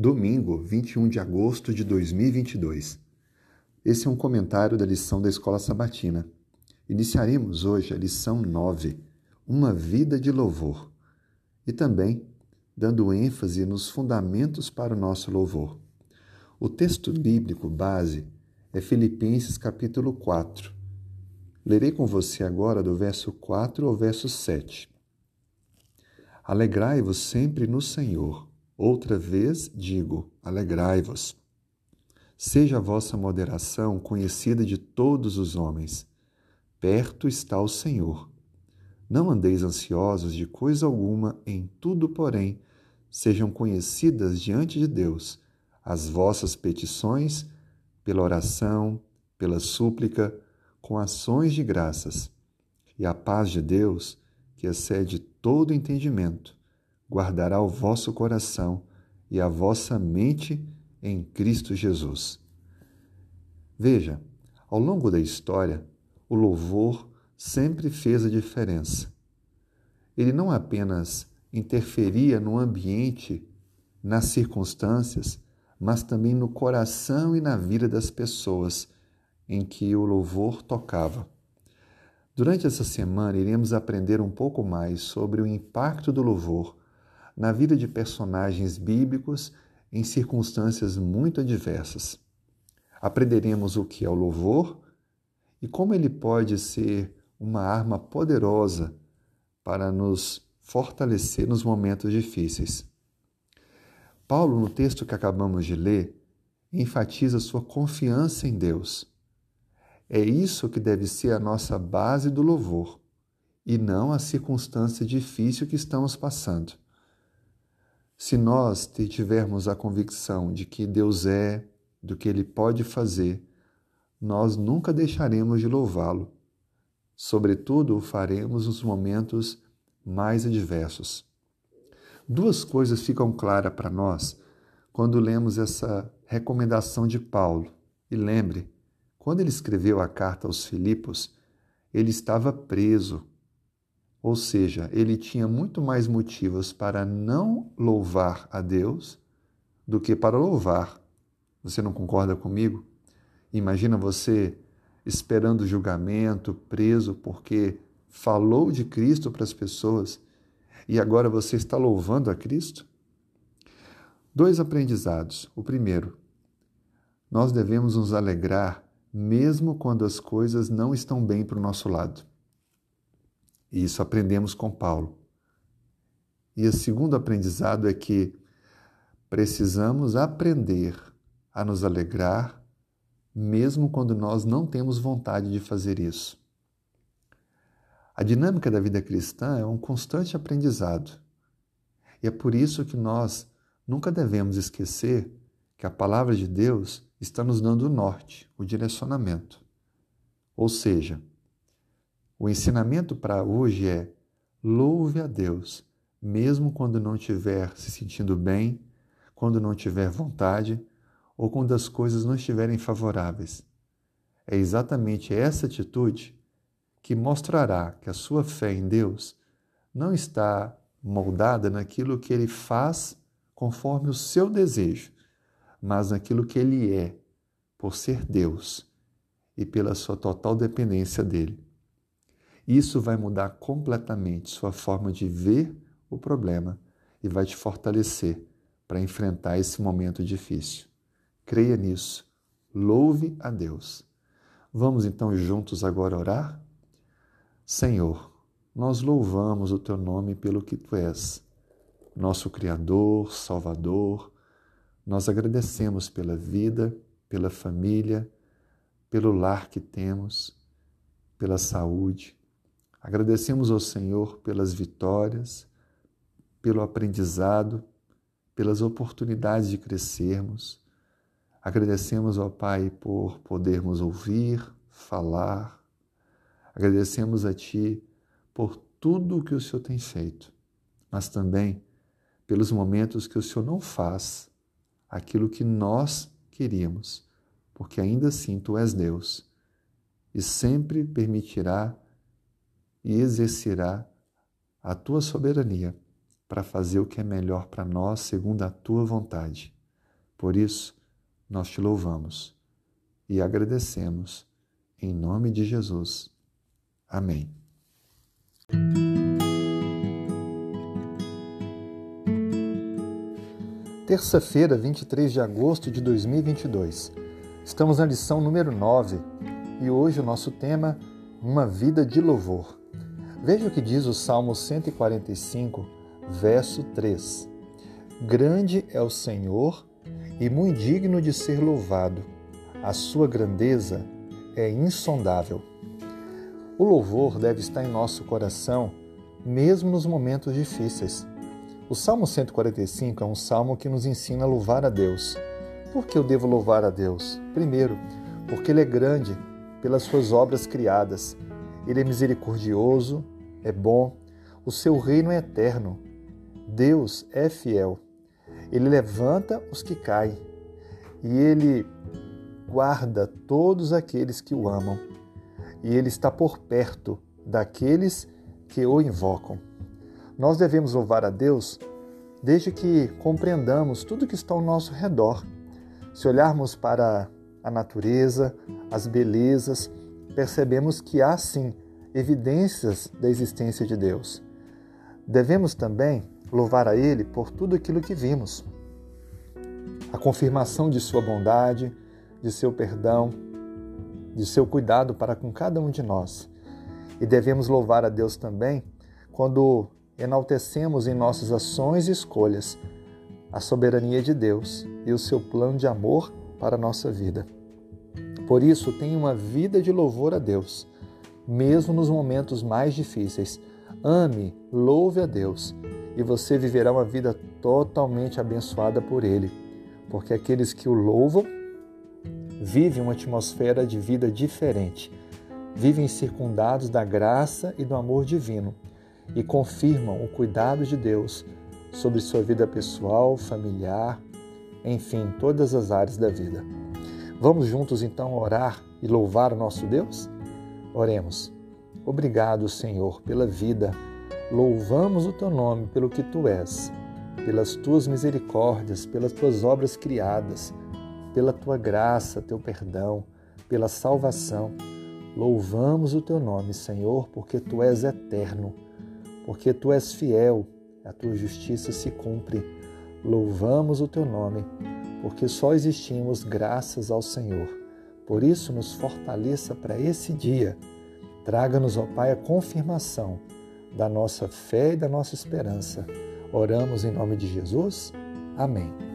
domingo, 21 de agosto de 2022. Esse é um comentário da lição da Escola Sabatina. Iniciaremos hoje a lição 9, Uma Vida de Louvor, e também dando ênfase nos fundamentos para o nosso louvor. O texto bíblico base é Filipenses capítulo 4. Lerei com você agora do verso 4 ao verso 7. Alegrai-vos sempre no Senhor. Outra vez digo: alegrai-vos. Seja a vossa moderação conhecida de todos os homens. Perto está o Senhor. Não andeis ansiosos de coisa alguma, em tudo, porém, sejam conhecidas diante de Deus as vossas petições, pela oração, pela súplica, com ações de graças. E a paz de Deus, que excede todo entendimento, guardará o vosso coração e a vossa mente em Cristo Jesus. Veja, ao longo da história, o louvor sempre fez a diferença. Ele não apenas interferia no ambiente, nas circunstâncias, mas também no coração e na vida das pessoas em que o louvor tocava. Durante essa semana, iremos aprender um pouco mais sobre o impacto do louvor na vida de personagens bíblicos em circunstâncias muito adversas. Aprenderemos o que é o louvor e como ele pode ser uma arma poderosa para nos fortalecer nos momentos difíceis. Paulo, no texto que acabamos de ler, enfatiza sua confiança em Deus. É isso que deve ser a nossa base do louvor, e não a circunstância difícil que estamos passando. Se nós tivermos a convicção de que Deus é, do que Ele pode fazer, nós nunca deixaremos de louvá-lo. Sobretudo, o faremos nos momentos mais adversos. Duas coisas ficam claras para nós quando lemos essa recomendação de Paulo. E lembre, quando ele escreveu a carta aos Filipos, ele estava preso ou seja, ele tinha muito mais motivos para não louvar a Deus do que para louvar. Você não concorda comigo? Imagina você esperando julgamento, preso porque falou de Cristo para as pessoas e agora você está louvando a Cristo? Dois aprendizados. O primeiro, nós devemos nos alegrar mesmo quando as coisas não estão bem para o nosso lado. E isso aprendemos com Paulo. E o segundo aprendizado é que precisamos aprender a nos alegrar, mesmo quando nós não temos vontade de fazer isso. A dinâmica da vida cristã é um constante aprendizado. E é por isso que nós nunca devemos esquecer que a palavra de Deus está nos dando o norte, o direcionamento. Ou seja, o ensinamento para hoje é: louve a Deus, mesmo quando não estiver se sentindo bem, quando não tiver vontade ou quando as coisas não estiverem favoráveis. É exatamente essa atitude que mostrará que a sua fé em Deus não está moldada naquilo que ele faz conforme o seu desejo, mas naquilo que ele é, por ser Deus e pela sua total dependência dele. Isso vai mudar completamente sua forma de ver o problema e vai te fortalecer para enfrentar esse momento difícil. Creia nisso. Louve a Deus. Vamos então juntos agora orar? Senhor, nós louvamos o teu nome pelo que tu és, nosso Criador, Salvador. Nós agradecemos pela vida, pela família, pelo lar que temos, pela saúde. Agradecemos ao Senhor pelas vitórias, pelo aprendizado, pelas oportunidades de crescermos. Agradecemos ao Pai por podermos ouvir, falar. Agradecemos a Ti por tudo o que o Senhor tem feito, mas também pelos momentos que o Senhor não faz aquilo que nós queríamos, porque ainda assim Tu és Deus e sempre permitirá e exercerá a tua soberania para fazer o que é melhor para nós segundo a tua vontade. Por isso, nós te louvamos e agradecemos. Em nome de Jesus. Amém. Terça-feira, 23 de agosto de 2022. Estamos na lição número 9 e hoje o nosso tema Uma vida de louvor. Veja o que diz o Salmo 145, verso 3. Grande é o Senhor e muito digno de ser louvado. A sua grandeza é insondável. O louvor deve estar em nosso coração, mesmo nos momentos difíceis. O Salmo 145 é um salmo que nos ensina a louvar a Deus. Por que eu devo louvar a Deus? Primeiro, porque Ele é grande pelas suas obras criadas. Ele é misericordioso, é bom, o seu reino é eterno. Deus é fiel. Ele levanta os que caem e ele guarda todos aqueles que o amam. E ele está por perto daqueles que o invocam. Nós devemos louvar a Deus desde que compreendamos tudo que está ao nosso redor. Se olharmos para a natureza, as belezas, percebemos que há sim evidências da existência de Deus. Devemos também louvar a Ele por tudo aquilo que vimos. A confirmação de Sua bondade, de seu perdão, de seu cuidado para com cada um de nós. E devemos louvar a Deus também quando enaltecemos em nossas ações e escolhas a soberania de Deus e o seu plano de amor para a nossa vida. Por isso, tenha uma vida de louvor a Deus, mesmo nos momentos mais difíceis. Ame, louve a Deus e você viverá uma vida totalmente abençoada por Ele, porque aqueles que o louvam vivem uma atmosfera de vida diferente, vivem circundados da graça e do amor divino e confirmam o cuidado de Deus sobre sua vida pessoal, familiar, enfim, todas as áreas da vida. Vamos juntos então orar e louvar o nosso Deus? Oremos. Obrigado, Senhor, pela vida Louvamos o teu nome pelo que tu és, pelas tuas misericórdias, pelas tuas obras criadas, pela tua graça, teu perdão, pela salvação. Louvamos o teu nome, Senhor, porque tu és eterno, porque tu és fiel, a tua justiça se cumpre. Louvamos o teu nome, porque só existimos graças ao Senhor. Por isso, nos fortaleça para esse dia. Traga-nos, ó Pai, a confirmação da nossa fé e da nossa esperança. Oramos em nome de Jesus. Amém.